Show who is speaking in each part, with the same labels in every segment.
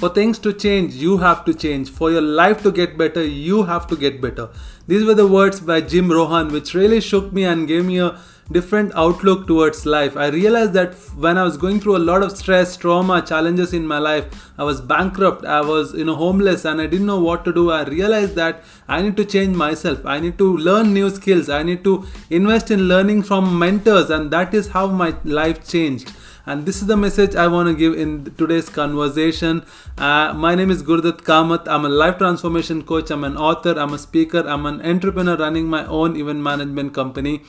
Speaker 1: For things to change, you have to change. For your life to get better, you have to get better. These were the words by Jim Rohn which really shook me and gave me a different outlook towards life. I realized that when I was going through a lot of stress, trauma, challenges in my life, I was bankrupt, I was you know homeless and I didn't know what to do. I realized that I need to change myself. I need to learn new skills. I need to invest in learning from mentors and that is how my life changed and this is the message I want to give in today's conversation. Uh, my name is Gurudutt Kamath. I'm a life transformation coach. I'm an author. I'm a speaker. I'm an entrepreneur running my own event management company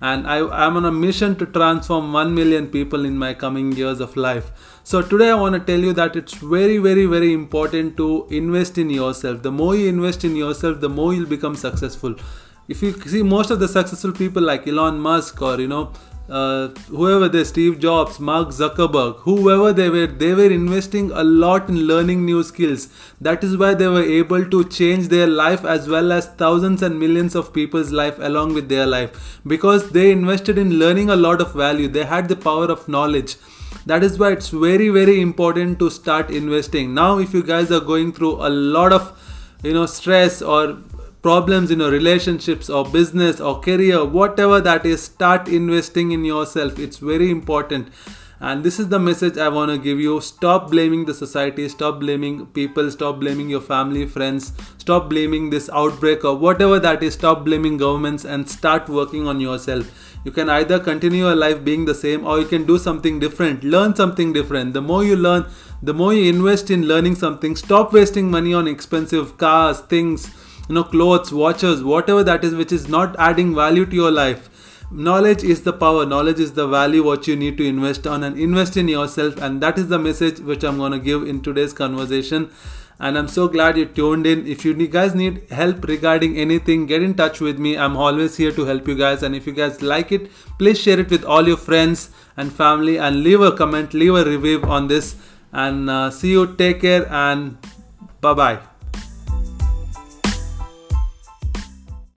Speaker 1: and I, am on a mission to transform 1 million people in my coming years of life. So today I want to tell you that it's very very very important to invest in yourself. The more you invest in yourself, the more you'll become successful. If you see most of the successful people like Elon Musk or you know uh, whoever they Steve Jobs, Mark Zuckerberg, whoever they were, they were investing a lot in learning new skills. That is why they were able to change their life as well as thousands and millions of people's life along with their life because they invested in learning a lot of value. They had the power of knowledge. That is why it's very very important to start investing. Now if you guys are going through a lot of you know stress or problems in your relationships or business or career whatever that is start investing in yourself. It's very important. And this is the message i want to give you. Stop blaming the society. Stop blaming people. Stop blaming your family friends. Stop blaming this outbreak or whatever that is. Stop blaming governments and start working on yourself. You can either continue your life being the same or you can do something different. Learn something different. The more you learn the more you invest in learning something stop wasting money on expensive cars things you know clothes watches whatever that is which is not adding value to your life. Knowledge is the power. Knowledge is the value what you need to invest on and invest in yourself. And that is the message which i'm going to give in today's conversation. And i'm so glad you tuned in. If you guys need help regarding anything get in touch with me. I'm always here to help you guys. And if you guys like it please share it with all your friends and family and leave a comment leave a review on this. And uh, see you. Take care and bye bye